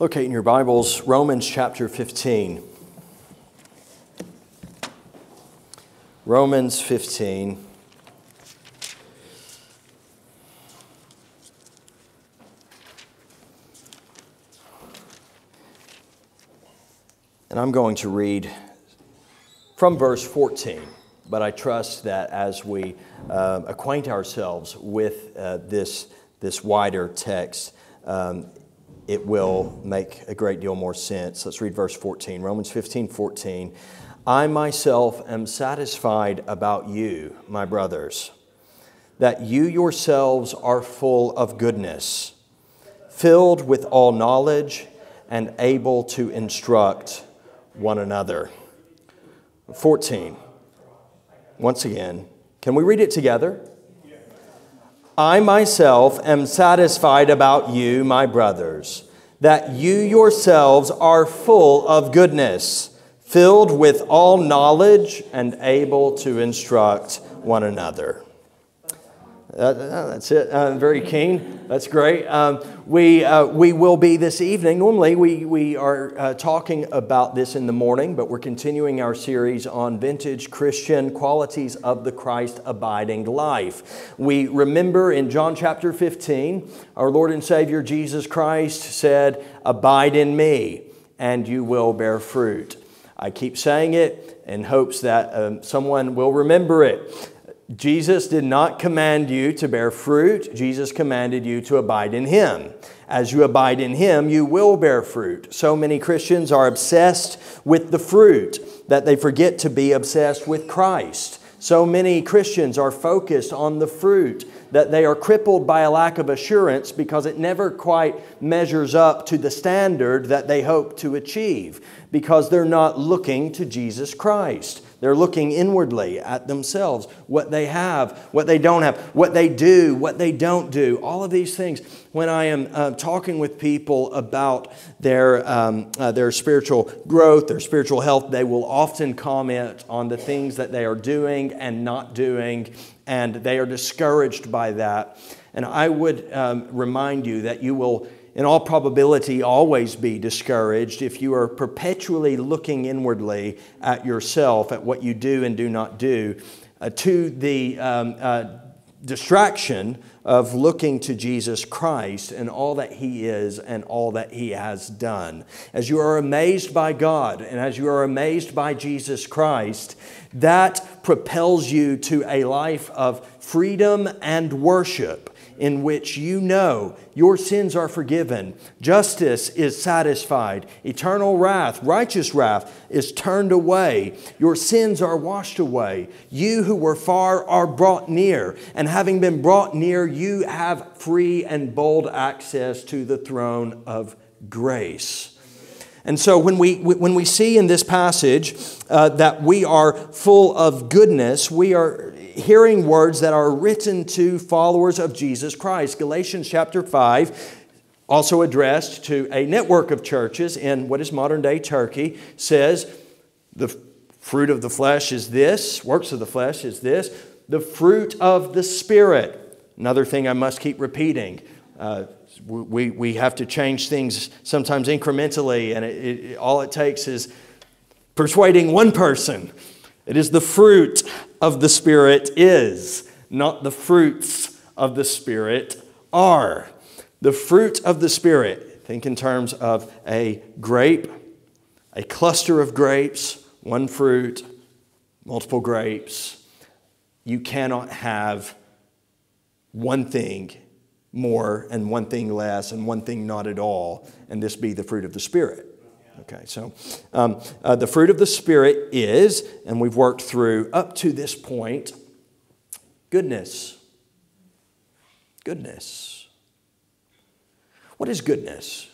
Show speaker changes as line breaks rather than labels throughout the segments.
Locate in your Bibles Romans chapter 15. Romans 15. And I'm going to read from verse 14, but I trust that as we uh, acquaint ourselves with uh, this, this wider text, um, it will make a great deal more sense. Let's read verse 14, Romans 15 14. I myself am satisfied about you, my brothers, that you yourselves are full of goodness, filled with all knowledge, and able to instruct one another. 14. Once again, can we read it together? I myself am satisfied about you, my brothers, that you yourselves are full of goodness, filled with all knowledge, and able to instruct one another. Uh, that's it. Uh, very keen. That's great. Um, we, uh, we will be this evening. Normally, we, we are uh, talking about this in the morning, but we're continuing our series on vintage Christian qualities of the Christ abiding life. We remember in John chapter 15, our Lord and Savior Jesus Christ said, Abide in me, and you will bear fruit. I keep saying it in hopes that um, someone will remember it. Jesus did not command you to bear fruit. Jesus commanded you to abide in Him. As you abide in Him, you will bear fruit. So many Christians are obsessed with the fruit that they forget to be obsessed with Christ. So many Christians are focused on the fruit that they are crippled by a lack of assurance because it never quite measures up to the standard that they hope to achieve because they're not looking to Jesus Christ. They're looking inwardly at themselves, what they have, what they don't have, what they do, what they don't do, all of these things. When I am uh, talking with people about their, um, uh, their spiritual growth, their spiritual health, they will often comment on the things that they are doing and not doing, and they are discouraged by that. And I would um, remind you that you will in all probability, always be discouraged if you are perpetually looking inwardly at yourself, at what you do and do not do, uh, to the um, uh, distraction of looking to Jesus Christ and all that He is and all that He has done. As you are amazed by God and as you are amazed by Jesus Christ, that propels you to a life of freedom and worship in which you know your sins are forgiven, justice is satisfied, eternal wrath, righteous wrath is turned away, your sins are washed away. You who were far are brought near, and having been brought near, you have free and bold access to the throne of grace. And so when we, when we see in this passage uh, that we are full of goodness, we are hearing words that are written to followers of Jesus Christ. Galatians chapter 5, also addressed to a network of churches in what is modern day Turkey, says the fruit of the flesh is this, works of the flesh is this, the fruit of the Spirit. Another thing I must keep repeating. Uh, we, we have to change things sometimes incrementally, and it, it, all it takes is persuading one person it is the fruit of the Spirit is, not the fruits of the Spirit are. The fruit of the Spirit, think in terms of a grape, a cluster of grapes, one fruit, multiple grapes. You cannot have one thing more and one thing less and one thing not at all, and this be the fruit of the Spirit. Okay, so um, uh, the fruit of the Spirit is, and we've worked through up to this point, goodness. Goodness. What is goodness?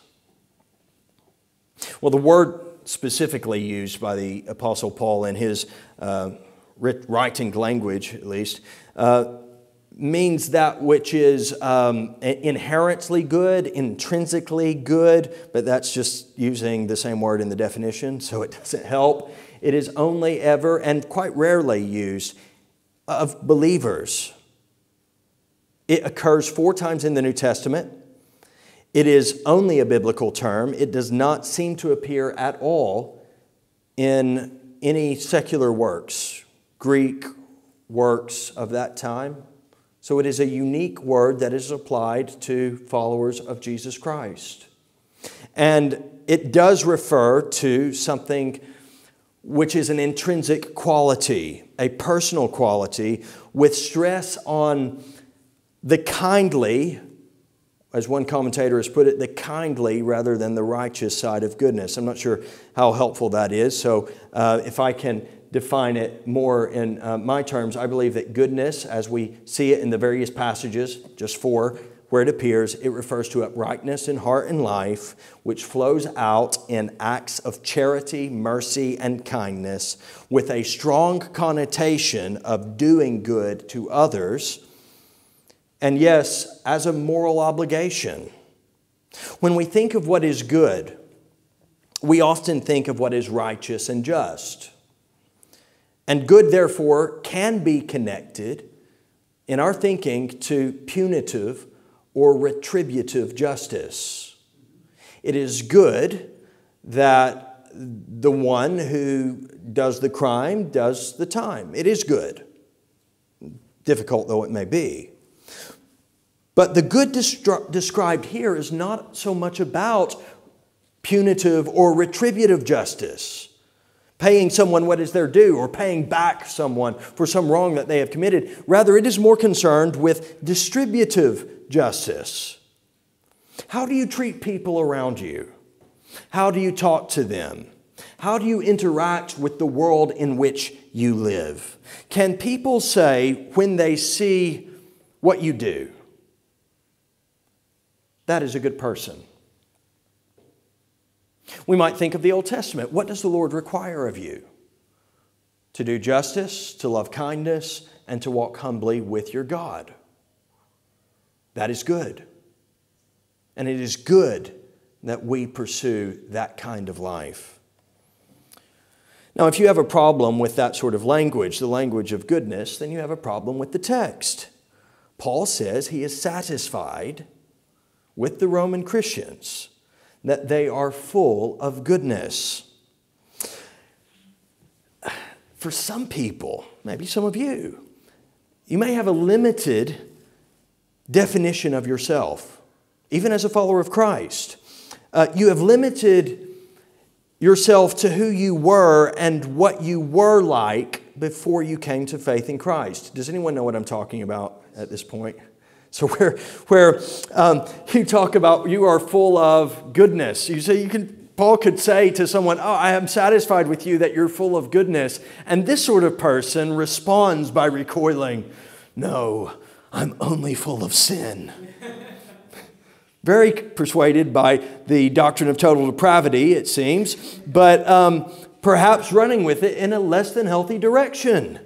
Well, the word specifically used by the Apostle Paul in his uh, writing language, at least, uh, means that which is um, inherently good, intrinsically good, but that's just using the same word in the definition, so it doesn't help. It is only ever and quite rarely used of believers. It occurs four times in the New Testament. It is only a biblical term. It does not seem to appear at all in any secular works, Greek works of that time. So it is a unique word that is applied to followers of Jesus Christ. And it does refer to something which is an intrinsic quality, a personal quality, with stress on the kindly as one commentator has put it, the kindly rather than the righteous side of goodness. I'm not sure how helpful that is. So, uh, if I can define it more in uh, my terms, I believe that goodness, as we see it in the various passages, just four, where it appears, it refers to uprightness in heart and life, which flows out in acts of charity, mercy, and kindness, with a strong connotation of doing good to others and yes, as a moral obligation. When we think of what is good, we often think of what is righteous and just. And good, therefore, can be connected in our thinking to punitive or retributive justice. It is good that the one who does the crime does the time. It is good, difficult though it may be. But the good described here is not so much about punitive or retributive justice, paying someone what is their due or paying back someone for some wrong that they have committed. Rather, it is more concerned with distributive justice. How do you treat people around you? How do you talk to them? How do you interact with the world in which you live? Can people say when they see what you do, that is a good person. We might think of the Old Testament. What does the Lord require of you? To do justice, to love kindness, and to walk humbly with your God. That is good. And it is good that we pursue that kind of life. Now, if you have a problem with that sort of language, the language of goodness, then you have a problem with the text. Paul says he is satisfied with the Roman Christians that they are full of goodness. For some people, maybe some of you, you may have a limited definition of yourself, even as a follower of Christ. Uh, you have limited yourself to who you were and what you were like before you came to faith in Christ. Does anyone know what I'm talking about at this point? So where, where um, you talk about you are full of goodness, you say you can. Paul could say to someone, "Oh, I am satisfied with you that you're full of goodness," and this sort of person responds by recoiling, "No, I'm only full of sin." Very persuaded by the doctrine of total depravity, it seems, but um, perhaps running with it in a less than healthy direction.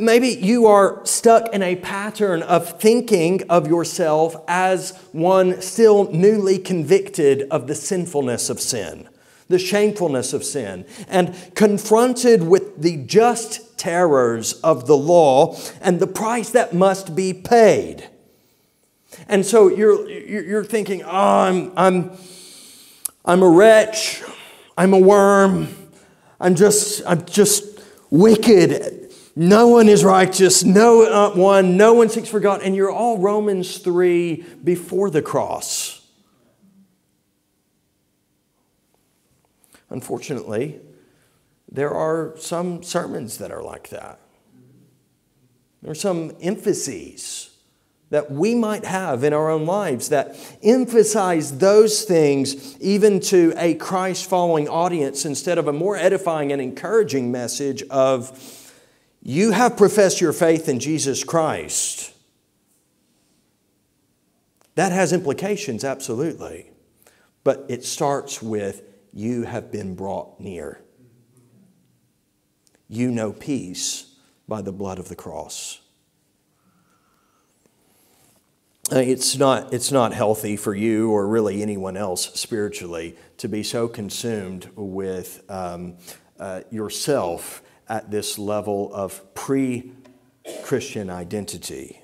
Maybe you are stuck in a pattern of thinking of yourself as one still newly convicted of the sinfulness of sin, the shamefulness of sin, and confronted with the just terrors of the law and the price that must be paid. And so you're, you're thinking, oh, I'm, I'm, I'm a wretch, I'm a worm, I'm just, I'm just wicked no one is righteous, no uh, one, no one seeks for God, and you're all Romans 3 before the cross. Unfortunately, there are some sermons that are like that. There are some emphases that we might have in our own lives that emphasize those things even to a Christ following audience instead of a more edifying and encouraging message of you have professed your faith in Jesus Christ. That has implications, absolutely. But it starts with you have been brought near. You know peace by the blood of the cross. Uh, it's not, it's not healthy for you or really anyone else spiritually to be so consumed with um, uh, yourself at this level of pre Christian identity.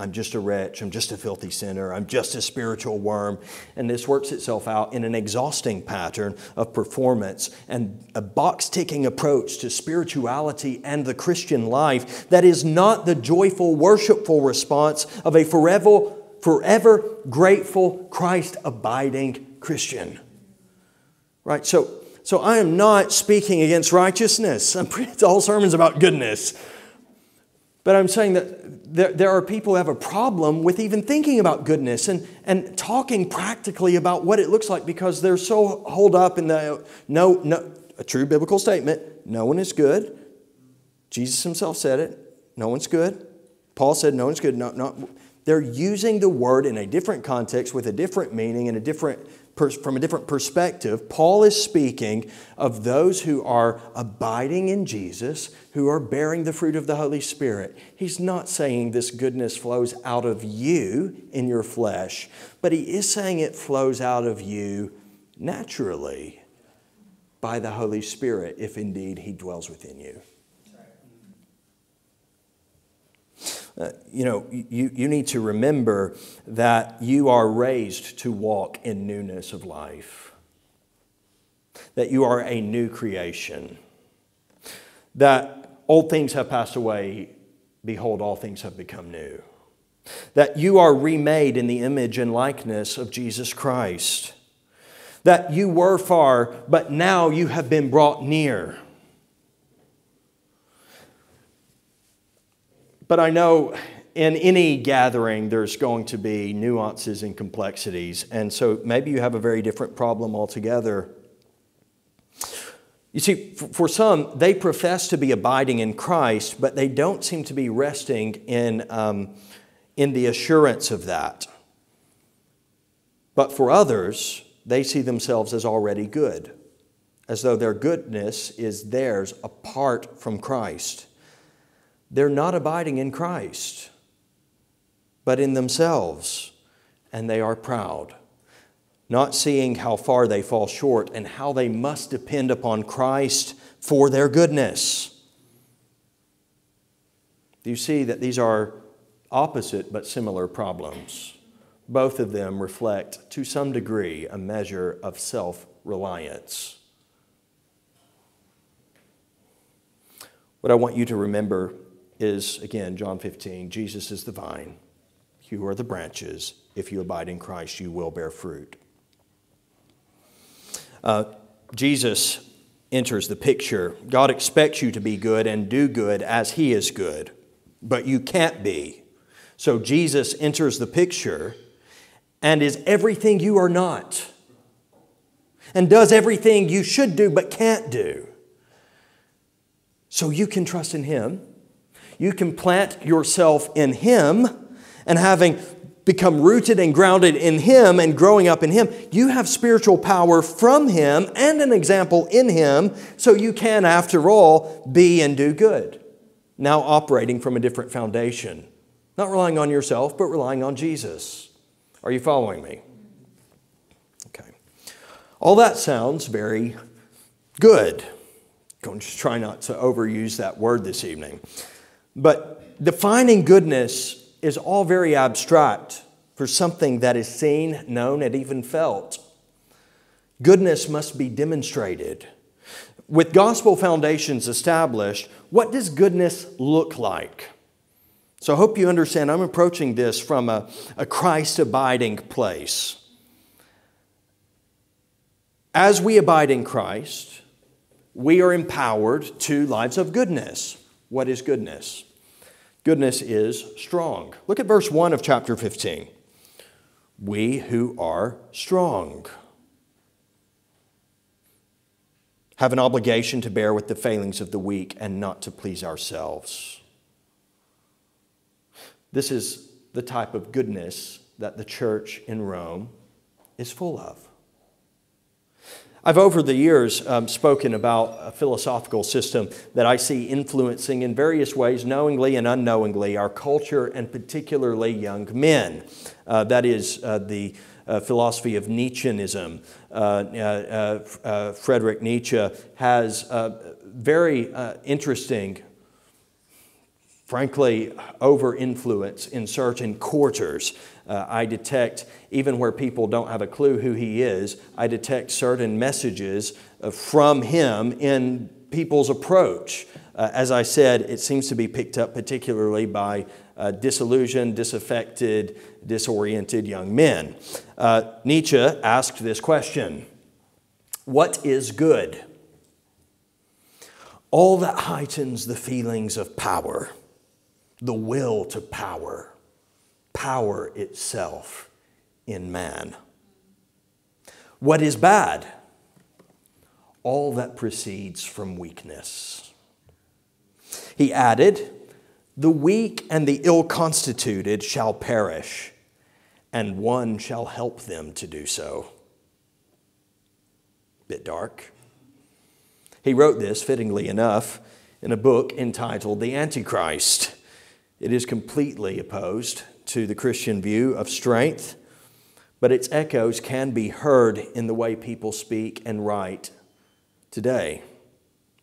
I'm just a wretch. I'm just a filthy sinner. I'm just a spiritual worm. And this works itself out in an exhausting pattern of performance and a box ticking approach to spirituality and the Christian life that is not the joyful, worshipful response of a forever, forever grateful, Christ abiding Christian. Right? So, so I am not speaking against righteousness. Pretty, all sermons about goodness. But I'm saying that there, there are people who have a problem with even thinking about goodness and, and talking practically about what it looks like because they're so holed up in the no, no, a true biblical statement no one is good. Jesus himself said it. No one's good. Paul said no one's good. No, no. They're using the word in a different context with a different meaning and a different from a different perspective, Paul is speaking of those who are abiding in Jesus, who are bearing the fruit of the Holy Spirit. He's not saying this goodness flows out of you in your flesh, but he is saying it flows out of you naturally by the Holy Spirit, if indeed he dwells within you. Uh, you know, you, you need to remember that you are raised to walk in newness of life, that you are a new creation, that old things have passed away, behold, all things have become new, that you are remade in the image and likeness of Jesus Christ, that you were far, but now you have been brought near But I know in any gathering, there's going to be nuances and complexities. And so maybe you have a very different problem altogether. You see, for some, they profess to be abiding in Christ, but they don't seem to be resting in, um, in the assurance of that. But for others, they see themselves as already good, as though their goodness is theirs apart from Christ they're not abiding in Christ, but in themselves, and they are proud, not seeing how far they fall short and how they must depend upon Christ for their goodness. Do you see that these are opposite but similar problems? Both of them reflect, to some degree, a measure of self reliance. What I want you to remember is, again, John 15 Jesus is the vine, you are the branches. If you abide in Christ, you will bear fruit. Uh, Jesus enters the picture. God expects you to be good and do good as He is good, but you can't be. So Jesus enters the picture and is everything you are not, and does everything you should do but can't do. So you can trust in Him you can plant yourself in Him, and having become rooted and grounded in Him and growing up in Him, you have spiritual power from Him and an example in Him, so you can, after all, be and do good. Now operating from a different foundation. Not relying on yourself, but relying on Jesus. Are you following me? Okay. All that sounds very good. I'm just try not to overuse that word this evening. But defining goodness is all very abstract for something that is seen, known, and even felt. Goodness must be demonstrated. With gospel foundations established, what does goodness look like? So I hope you understand I'm approaching this from a, a Christ abiding place. As we abide in Christ, we are empowered to lives of goodness. What is goodness? Goodness is strong. Look at verse 1 of chapter 15. We who are strong have an obligation to bear with the failings of the weak and not to please ourselves. This is the type of goodness that the church in Rome is full of. I've over the years um, spoken about a philosophical system that I see influencing in various ways, knowingly and unknowingly, our culture and particularly young men. Uh, that is uh, the uh, philosophy of Nietzscheanism. Uh, uh, uh, Friedrich Nietzsche has very interesting frankly, over influence in certain quarters. Uh, I detect, even where people don't have a clue who he is, I detect certain messages uh, from him in people's approach. Uh, as I said, it seems to be picked up particularly by uh, disillusioned, disaffected, disoriented young men. Uh, Nietzsche asked this question What is good? All that heightens the feelings of power, the will to power power itself in man. What is bad? All that proceeds from weakness. He added, The weak and the ill constituted shall perish, and one shall help them to do so. Bit dark. He wrote this, fittingly enough, in a book entitled The Antichrist. It is completely opposed to the Christian view of strength, but its echoes can be heard in the way people speak and write today,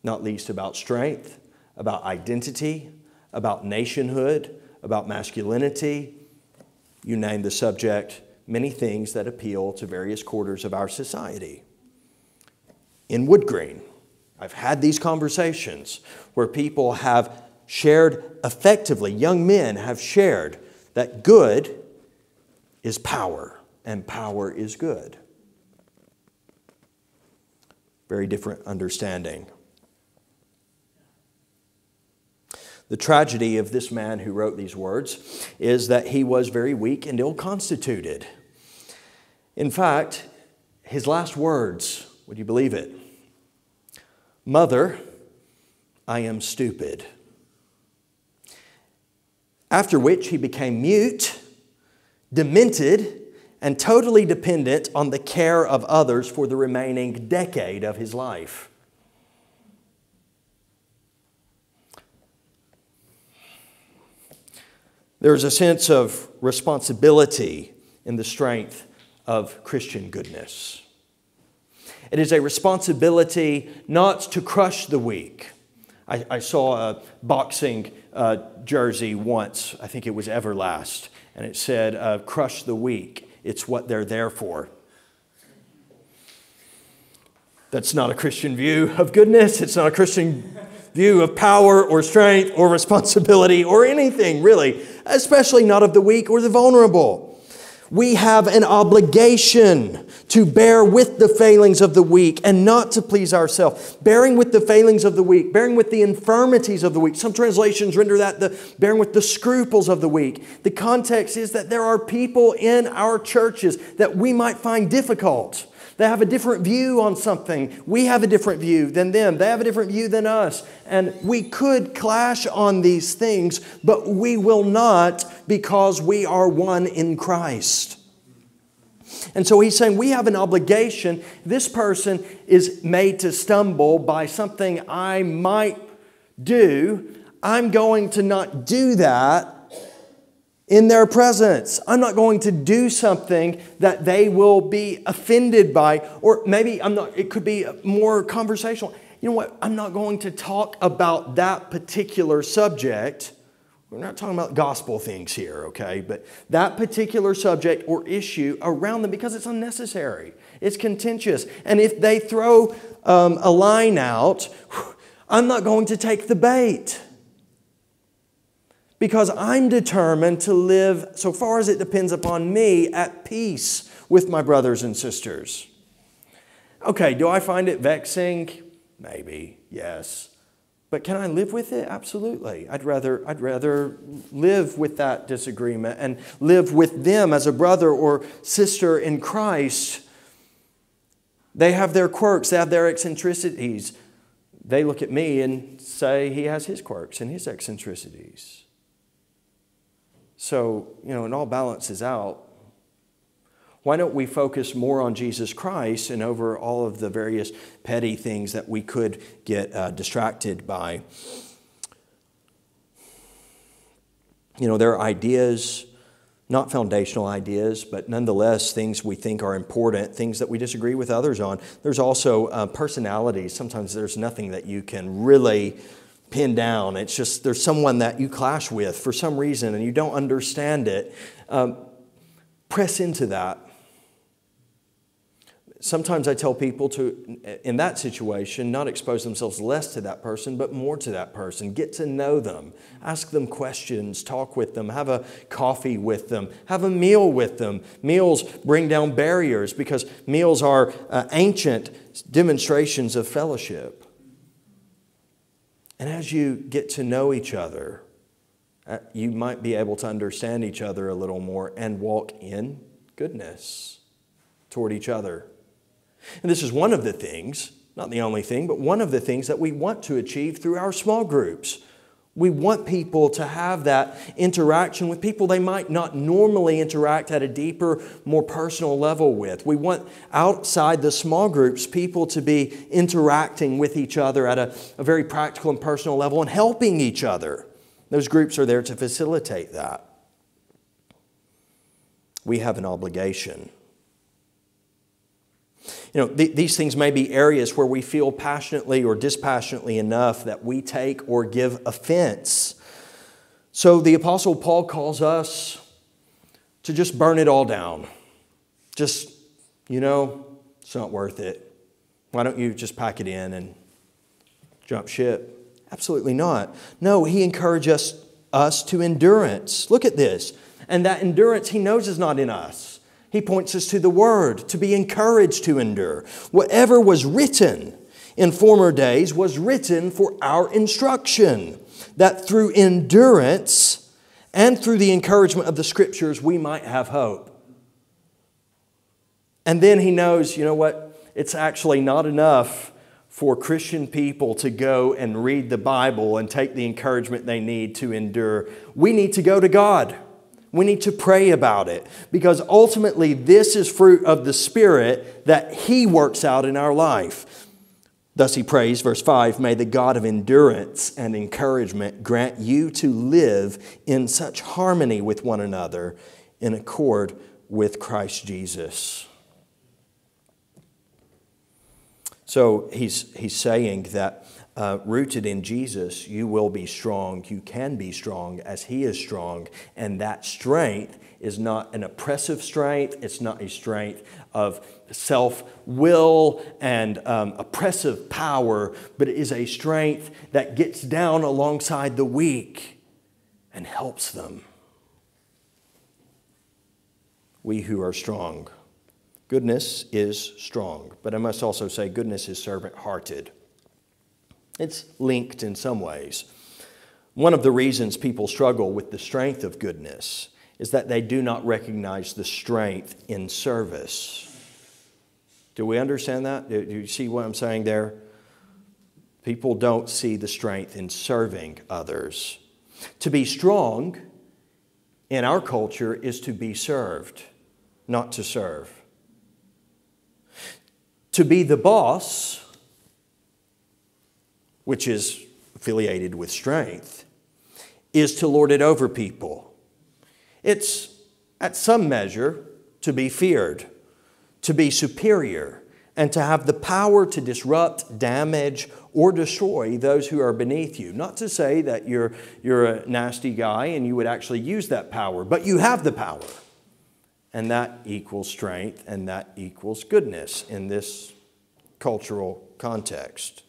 not least about strength, about identity, about nationhood, about masculinity. You name the subject, many things that appeal to various quarters of our society. In Wood Green, I've had these conversations where people have shared effectively, young men have shared that good is power and power is good. Very different understanding. The tragedy of this man who wrote these words is that he was very weak and ill constituted. In fact, his last words, would you believe it? Mother, I am stupid after which he became mute, demented, and totally dependent on the care of others for the remaining decade of his life. There's a sense of responsibility in the strength of Christian goodness. It is a responsibility not to crush the weak. I, I saw a boxing uh, jersey once. I think it was Everlast. And it said, uh, Crush the weak. It's what they're there for. That's not a Christian view of goodness. It's not a Christian view of power or strength or responsibility or anything, really, especially not of the weak or the vulnerable. We have an obligation to bear with the failings of the weak and not to please ourselves. Bearing with the failings of the weak, bearing with the infirmities of the weak. Some translations render that the bearing with the scruples of the weak. The context is that there are people in our churches that we might find difficult. They have a different view on something. We have a different view than them. They have a different view than us. And we could clash on these things, but we will not because we are one in Christ. And so he's saying we have an obligation. This person is made to stumble by something I might do. I'm going to not do that in their presence. I'm not going to do something that they will be offended by, or maybe I'm not, it could be more conversational. You know what? I'm not going to talk about that particular subject. We're not talking about gospel things here, okay? But that particular subject or issue around them because it's unnecessary. It's contentious. And if they throw um, a line out, I'm not going to take the bait because I'm determined to live, so far as it depends upon me, at peace with my brothers and sisters. Okay, do I find it vexing? Maybe, yes. But can I live with it? Absolutely. I'd rather, I'd rather live with that disagreement and live with them as a brother or sister in Christ. They have their quirks, they have their eccentricities. They look at me and say he has his quirks and his eccentricities. So, you know, it all balances out. Why don't we focus more on Jesus Christ and over all of the various petty things that we could get uh, distracted by? You know, there are ideas, not foundational ideas, but nonetheless things we think are important, things that we disagree with others on. There's also uh, personalities. Sometimes there's nothing that you can really pinned down. It's just there's someone that you clash with for some reason and you don't understand it. Um, press into that. Sometimes I tell people to, in that situation, not expose themselves less to that person, but more to that person. Get to know them. Ask them questions. Talk with them. Have a coffee with them. Have a meal with them. Meals bring down barriers because meals are uh, ancient demonstrations of fellowship. And as you get to know each other, uh, you might be able to understand each other a little more and walk in goodness toward each other. And this is one of the things, not the only thing, but one of the things that we want to achieve through our small groups. We want people to have that interaction with people they might not normally interact at a deeper, more personal level with. We want outside the small groups people to be interacting with each other at a, a very practical and personal level and helping each other. Those groups are there to facilitate that. We have an obligation. You know, th- these things may be areas where we feel passionately or dispassionately enough that we take or give offense. So the Apostle Paul calls us to just burn it all down. Just, you know, it's not worth it. Why don't you just pack it in and jump ship? Absolutely not. No, he encourages us to endurance. Look at this. And that endurance he knows is not in us. He points us to the Word, to be encouraged to endure. Whatever was written in former days was written for our instruction, that through endurance and through the encouragement of the Scriptures we might have hope. And then he knows, you know what? It's actually not enough for Christian people to go and read the Bible and take the encouragement they need to endure. We need to go to God. We need to pray about it because ultimately this is fruit of the Spirit that He works out in our life. Thus he prays, verse 5 May the God of endurance and encouragement grant you to live in such harmony with one another in accord with Christ Jesus. So he's, he's saying that uh, rooted in Jesus, you will be strong. You can be strong as He is strong. And that strength is not an oppressive strength, it's not a strength of self will and um, oppressive power, but it is a strength that gets down alongside the weak and helps them. We who are strong Goodness is strong, but I must also say, goodness is servant hearted. It's linked in some ways. One of the reasons people struggle with the strength of goodness is that they do not recognize the strength in service. Do we understand that? Do you see what I'm saying there? People don't see the strength in serving others. To be strong in our culture is to be served, not to serve. To be the boss, which is affiliated with strength, is to lord it over people. It's, at some measure, to be feared, to be superior, and to have the power to disrupt, damage, or destroy those who are beneath you. Not to say that you're, you're a nasty guy and you would actually use that power, but you have the power. And that equals strength and that equals goodness in this cultural context.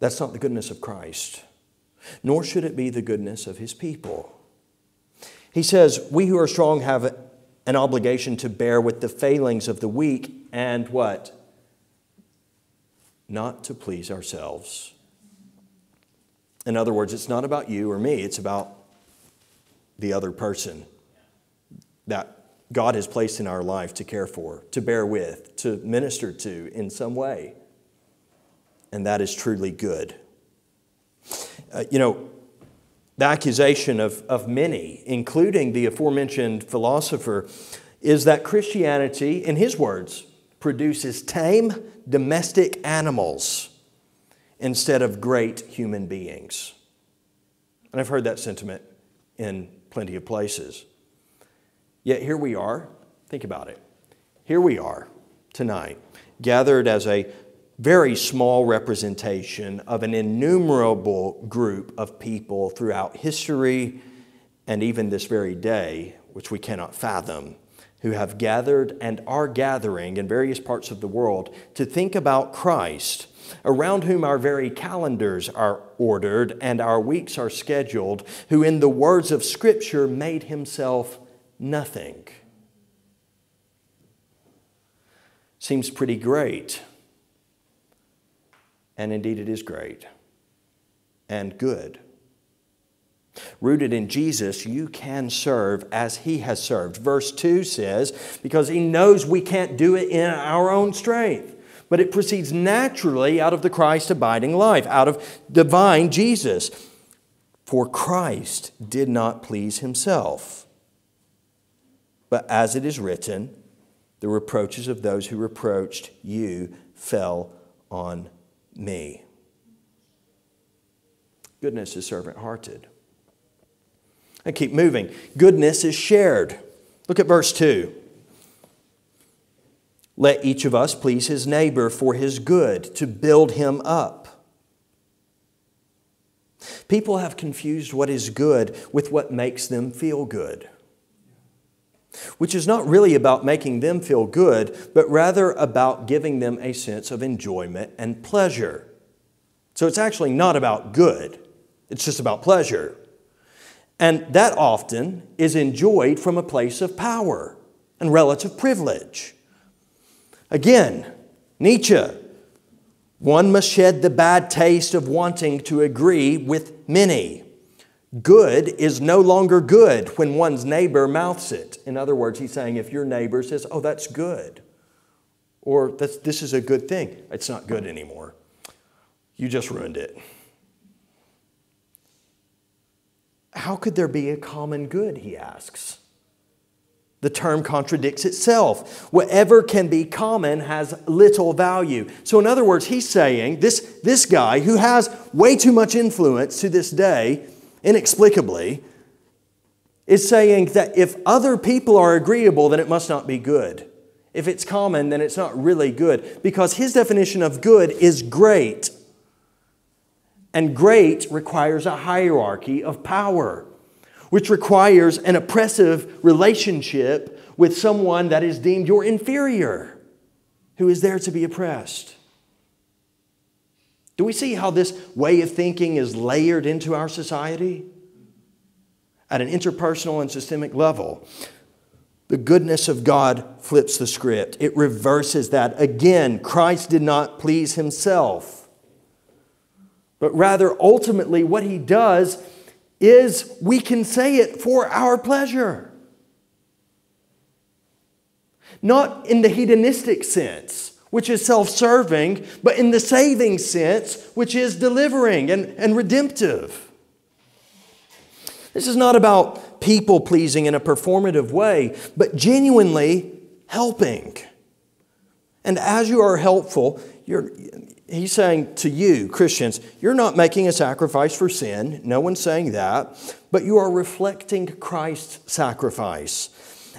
That's not the goodness of Christ, nor should it be the goodness of his people. He says, We who are strong have an obligation to bear with the failings of the weak and what? Not to please ourselves. In other words, it's not about you or me, it's about the other person that God has placed in our life to care for, to bear with, to minister to in some way. And that is truly good. Uh, you know, the accusation of, of many, including the aforementioned philosopher, is that Christianity, in his words, produces tame domestic animals instead of great human beings. And I've heard that sentiment in plenty of places. Yet here we are. Think about it. Here we are tonight, gathered as a very small representation of an innumerable group of people throughout history and even this very day, which we cannot fathom, who have gathered and are gathering in various parts of the world to think about Christ, around whom our very calendars are ordered and our weeks are scheduled, who, in the words of Scripture, made himself nothing. Seems pretty great and indeed it is great and good. Rooted in Jesus, you can serve as He has served. Verse 2 says, because He knows we can't do it in our own strength, but it proceeds naturally out of the Christ abiding life, out of divine Jesus. For Christ did not please Himself. But as it is written, the reproaches of those who reproached you fell on me. Goodness is servant hearted. And keep moving. Goodness is shared. Look at verse 2. Let each of us please his neighbor for his good, to build him up. People have confused what is good with what makes them feel good which is not really about making them feel good, but rather about giving them a sense of enjoyment and pleasure. So it's actually not about good, it's just about pleasure. And that often is enjoyed from a place of power and relative privilege. Again, Nietzsche, one must shed the bad taste of wanting to agree with many. Good is no longer good when one's neighbor mouths it. In other words, he's saying if your neighbor says, Oh, that's good, or this is a good thing, it's not good anymore. You just ruined it. How could there be a common good, he asks. The term contradicts itself. Whatever can be common has little value. So, in other words, he's saying this, this guy who has way too much influence to this day inexplicably, is saying that if other people are agreeable, then it must not be good. If it's common, then it's not really good. Because his definition of good is great. And great requires a hierarchy of power, which requires an oppressive relationship with someone that is deemed your inferior, who is there to be oppressed. Do we see how this way of thinking is layered into our society? At an interpersonal and systemic level, the goodness of God flips the script. It reverses that. Again, Christ did not please himself, but rather, ultimately, what he does is we can say it for our pleasure. Not in the hedonistic sense which is self serving, but in the saving sense, which is delivering and, and redemptive. This is not about people pleasing in a performative way, but genuinely helping. And as you are helpful, you're, he's saying to you, Christians, you're not making a sacrifice for sin. No one's saying that. But you are reflecting Christ's sacrifice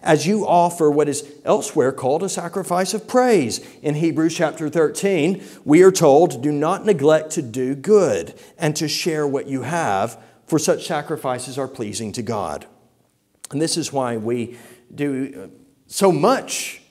as you offer what is elsewhere called a sacrifice of praise. In Hebrews chapter 13, we are told, Do not neglect to do good and to share what you have, for such sacrifices are pleasing to God. And this is why we do so much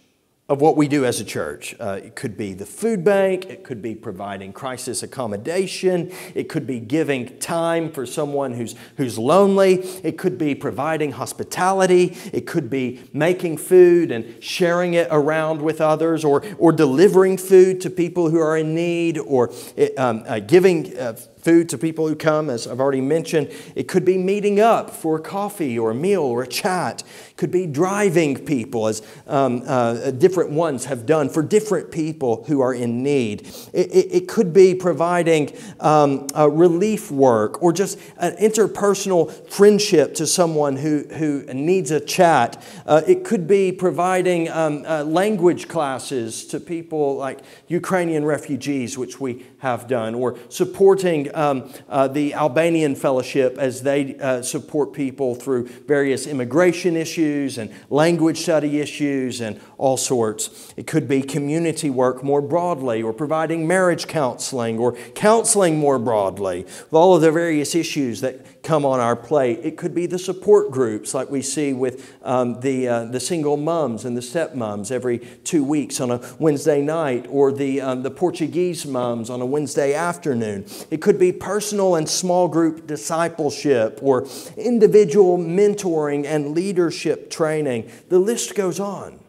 of what we do as a church. Uh, it could be the food bank, it could be providing crisis accommodation, it could be giving time for someone who's, who's lonely, it could be providing hospitality, it could be making food and sharing it around with others, or, or delivering food to people who are in need, or um, uh, giving uh, food to people who come, as I've already mentioned. It could be meeting up for coffee or a meal or a chat. It could be driving people, as um, uh, different ones have done for different people who are in need. It, it, it could be providing um, relief work or just an interpersonal friendship to someone who, who needs a chat. Uh, it could be providing um, uh, language classes to people like Ukrainian refugees, which we have done, or supporting um, uh, the Albanian Fellowship as they uh, support people through various immigration issues and language study issues and all sorts. It could be community work more broadly, or providing marriage counseling, or counseling more broadly, with all of the various issues that come on our plate. It could be the support groups, like we see with um, the, uh, the single mums and the stepmoms every two weeks on a Wednesday night, or the, um, the Portuguese mums on a Wednesday afternoon. It could be personal and small group discipleship, or individual mentoring and leadership training. The list goes on.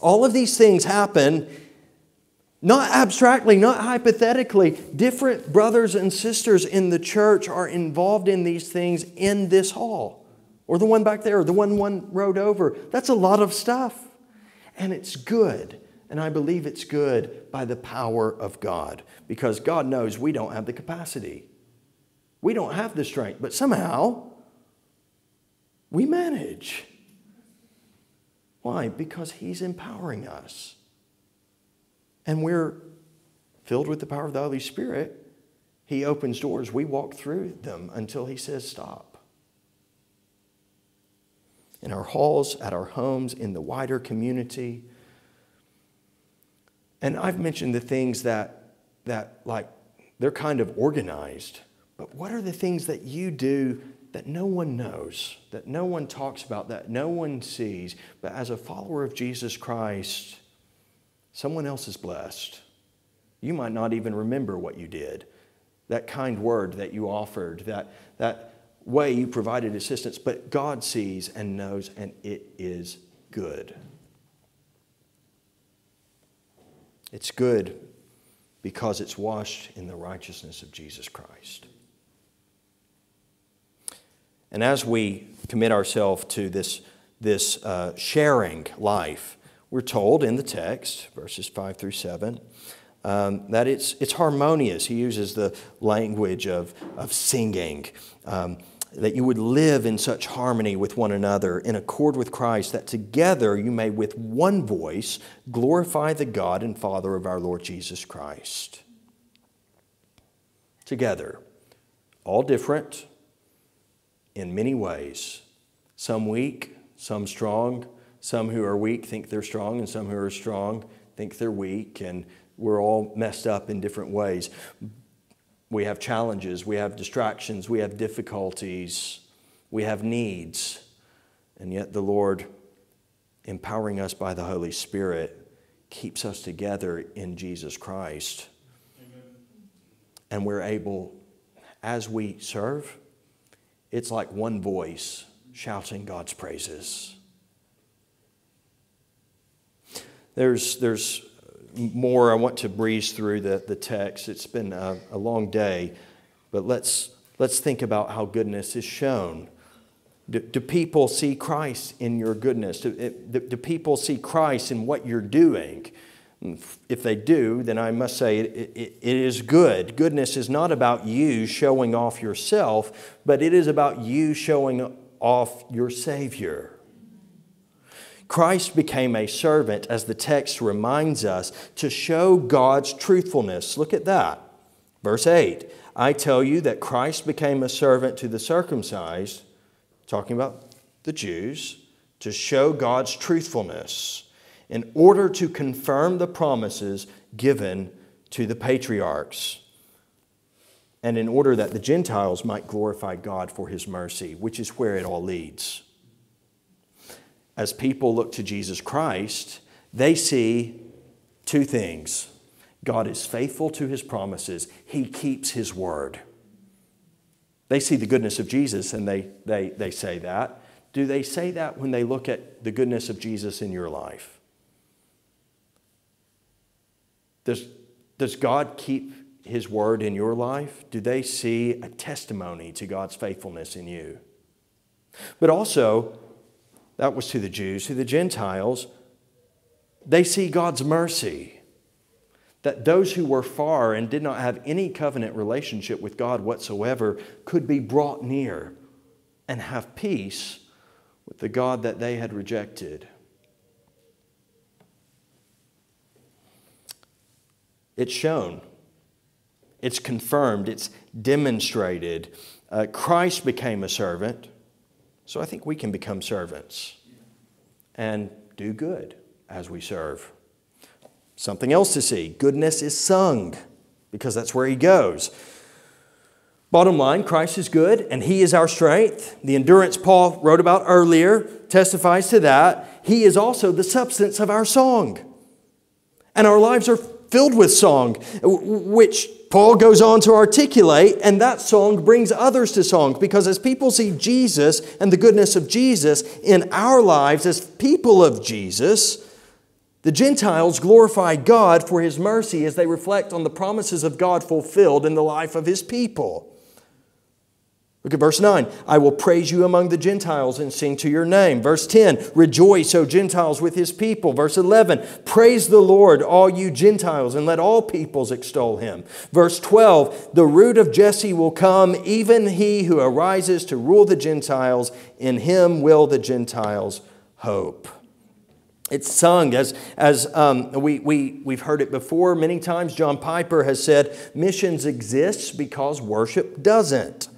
All of these things happen not abstractly, not hypothetically. Different brothers and sisters in the church are involved in these things in this hall, or the one back there, or the one one road over. That's a lot of stuff. And it's good. And I believe it's good by the power of God because God knows we don't have the capacity. We don't have the strength, but somehow we manage. Why? Because He's empowering us. And we're filled with the power of the Holy Spirit. He opens doors, we walk through them until He says stop. In our halls, at our homes, in the wider community, and I've mentioned the things that, that like, they're kind of organized. But what are the things that you do that no one knows, that no one talks about, that no one sees? But as a follower of Jesus Christ, someone else is blessed. You might not even remember what you did, that kind word that you offered, that, that way you provided assistance, but God sees and knows, and it is good. It's good because it's washed in the righteousness of Jesus Christ. And as we commit ourselves to this, this uh, sharing life, we're told in the text, verses 5 through 7, um, that it's, it's harmonious. He uses the language of, of singing. Um, that you would live in such harmony with one another, in accord with Christ, that together you may with one voice glorify the God and Father of our Lord Jesus Christ. Together, all different in many ways, some weak, some strong, some who are weak think they're strong, and some who are strong think they're weak, and we're all messed up in different ways we have challenges, we have distractions, we have difficulties, we have needs. And yet, the Lord, empowering us by the Holy Spirit, keeps us together in Jesus Christ. Amen. And we're able, as we serve, it's like one voice shouting God's praises. There's, there's more, I want to breeze through the, the text. It's been a, a long day, but let's, let's think about how goodness is shown. Do, do, people see Christ in your goodness? Do, do, people see Christ in what you're doing? If they do, then I must say it, it, it is good. Goodness is not about you showing off yourself, but it is about you showing off your Savior. Christ became a servant, as the text reminds us, to show God's truthfulness. Look at that. Verse 8 I tell you that Christ became a servant to the circumcised, talking about the Jews, to show God's truthfulness in order to confirm the promises given to the patriarchs, and in order that the Gentiles might glorify God for his mercy, which is where it all leads as people look to Jesus Christ, they see two things God is faithful to his promises, he keeps his word. They see the goodness of Jesus and they, they, they say that. Do they say that when they look at the goodness of Jesus in your life? Does, does God keep his word in your life? Do they see a testimony to God's faithfulness in you? But also, that was to the Jews. To the Gentiles, they see God's mercy. That those who were far and did not have any covenant relationship with God whatsoever could be brought near and have peace with the God that they had rejected. It's shown it's confirmed, it's demonstrated. Uh, Christ became a servant, so I think we can become servants and do good as we serve. Something else to see goodness is sung because that's where he goes. Bottom line, Christ is good and he is our strength. The endurance Paul wrote about earlier testifies to that. He is also the substance of our song. And our lives are filled with song, which Paul goes on to articulate, and that song brings others to song because as people see Jesus and the goodness of Jesus in our lives as people of Jesus, the Gentiles glorify God for his mercy as they reflect on the promises of God fulfilled in the life of his people. Look at verse 9. I will praise you among the Gentiles and sing to your name. Verse 10. Rejoice, O Gentiles, with his people. Verse 11. Praise the Lord, all you Gentiles, and let all peoples extol him. Verse 12. The root of Jesse will come, even he who arises to rule the Gentiles. In him will the Gentiles hope. It's sung as, as um, we, we, we've heard it before many times. John Piper has said, missions exists because worship doesn't.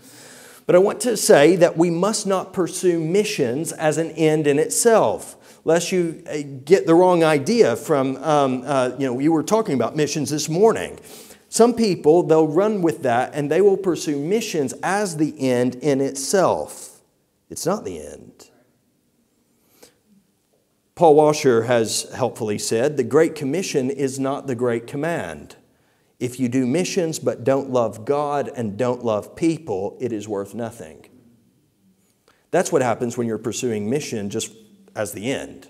But I want to say that we must not pursue missions as an end in itself, lest you uh, get the wrong idea from, um, uh, you know, you were talking about missions this morning. Some people, they'll run with that and they will pursue missions as the end in itself. It's not the end. Paul Washer has helpfully said the Great Commission is not the Great Command. If you do missions but don't love God and don't love people, it is worth nothing. That's what happens when you're pursuing mission just as the end.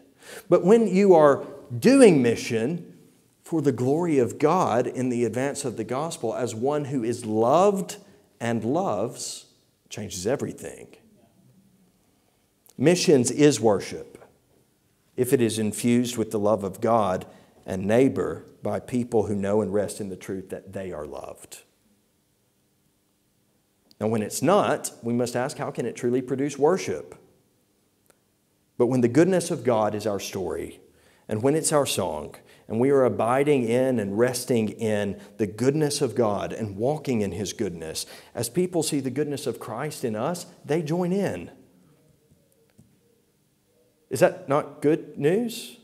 But when you are doing mission for the glory of God in the advance of the gospel as one who is loved and loves, changes everything. Missions is worship if it is infused with the love of God and neighbor by people who know and rest in the truth that they are loved. Now, when it's not, we must ask how can it truly produce worship? But when the goodness of God is our story, and when it's our song, and we are abiding in and resting in the goodness of God and walking in His goodness, as people see the goodness of Christ in us, they join in. Is that not good news?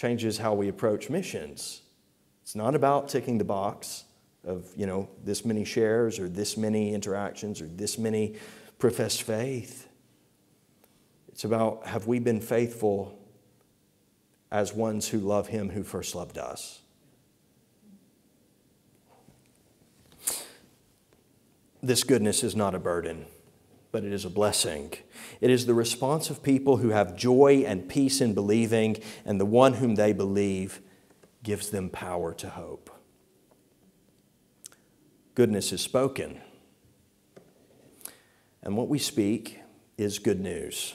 Changes how we approach missions. It's not about ticking the box of, you know, this many shares or this many interactions or this many professed faith. It's about have we been faithful as ones who love him who first loved us? This goodness is not a burden but it is a blessing. It is the response of people who have joy and peace in believing, and the one whom they believe gives them power to hope. Goodness is spoken, and what we speak is good news.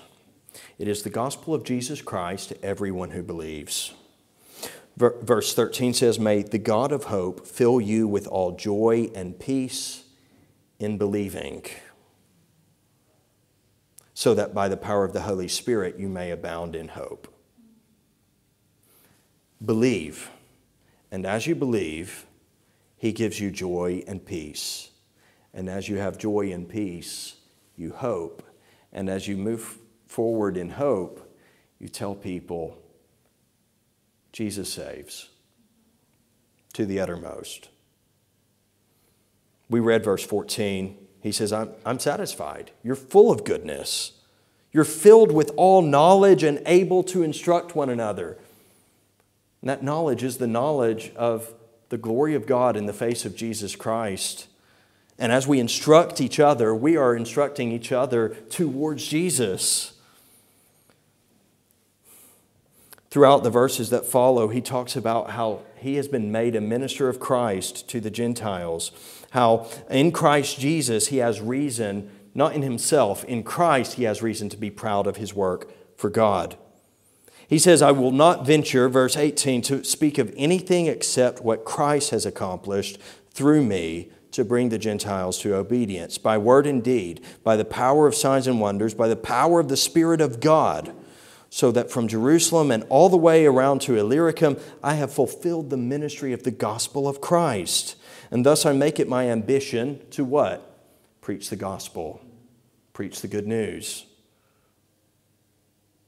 It is the gospel of Jesus Christ to everyone who believes. Verse 13 says, May the God of hope fill you with all joy and peace in believing so that by the power of the Holy Spirit you may abound in hope. Believe, and as you believe, He gives you joy and peace. And as you have joy and peace, you hope. And as you move forward in hope, you tell people, Jesus saves to the uttermost. We read verse 14 he says, I'm, I'm satisfied. You're full of goodness. You're filled with all knowledge and able to instruct one another. And that knowledge is the knowledge of the glory of God in the face of Jesus Christ. And as we instruct each other, we are instructing each other towards Jesus. Throughout the verses that follow, he talks about how he has been made a minister of Christ to the Gentiles how in Christ Jesus he has reason, not in himself, in Christ he has reason to be proud of his work for God. He says, I will not venture, verse 18, to speak of anything except what Christ has accomplished through me to bring the Gentiles to obedience, by word and deed, by the power of signs and wonders, by the power of the Spirit of God, so that from Jerusalem and all the way around to Illyricum, I have fulfilled the ministry of the gospel of Christ And thus I make it my ambition to what? Preach the gospel, preach the good news,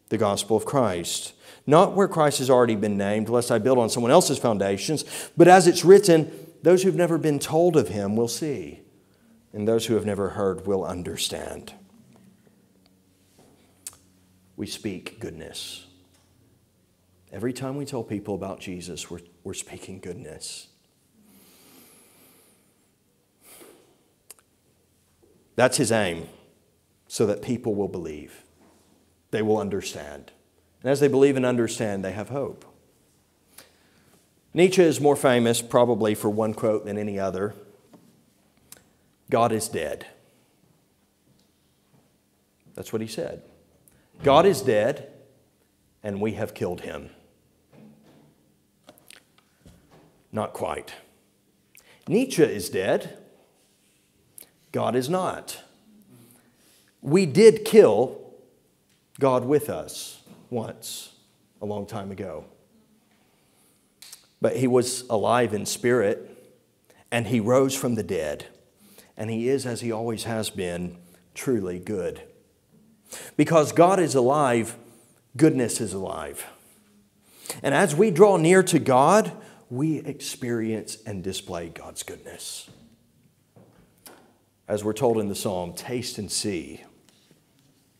the gospel of Christ. Not where Christ has already been named, lest I build on someone else's foundations, but as it's written, those who've never been told of him will see, and those who have never heard will understand. We speak goodness. Every time we tell people about Jesus, we're, we're speaking goodness. That's his aim, so that people will believe, they will understand. And as they believe and understand, they have hope. Nietzsche is more famous, probably, for one quote than any other God is dead. That's what he said. God is dead, and we have killed him. Not quite. Nietzsche is dead. God is not. We did kill God with us once, a long time ago. But he was alive in spirit, and he rose from the dead, and he is, as he always has been, truly good. Because God is alive, goodness is alive. And as we draw near to God, we experience and display God's goodness. As we're told in the psalm, taste and see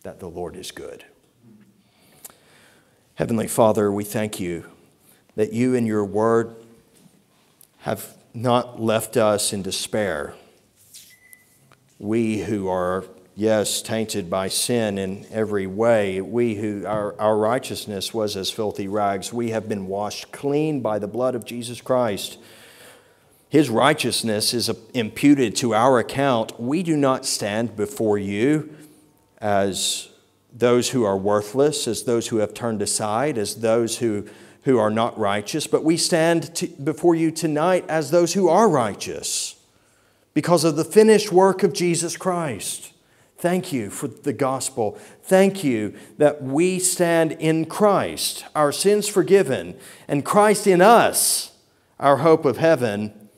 that the Lord is good. Heavenly Father, we thank you that you and your word have not left us in despair. We who are yes, tainted by sin in every way. We who, our, our righteousness was as filthy rags, we have been washed clean by the blood of Jesus Christ. His righteousness is uh, imputed to our account. We do not stand before you as those who are worthless, as those who have turned aside, as those who, who are not righteous, but we stand to, before you tonight as those who are righteous because of the finished work of Jesus Christ. Thank you for the gospel. Thank you that we stand in Christ, our sins forgiven, and Christ in us, our hope of heaven.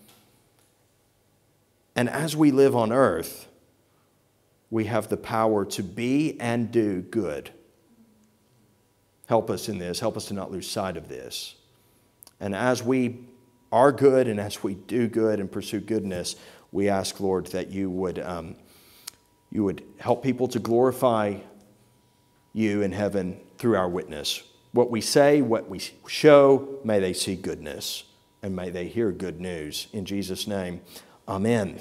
And as we live on earth, we have the power to be and do good. Help us in this. Help us to not lose sight of this. And as we are good and as we do good and pursue goodness, we ask, Lord, that you would. Um, you would help people to glorify you in heaven through our witness. What we say, what we show, may they see goodness and may they hear good news. In Jesus' name, amen.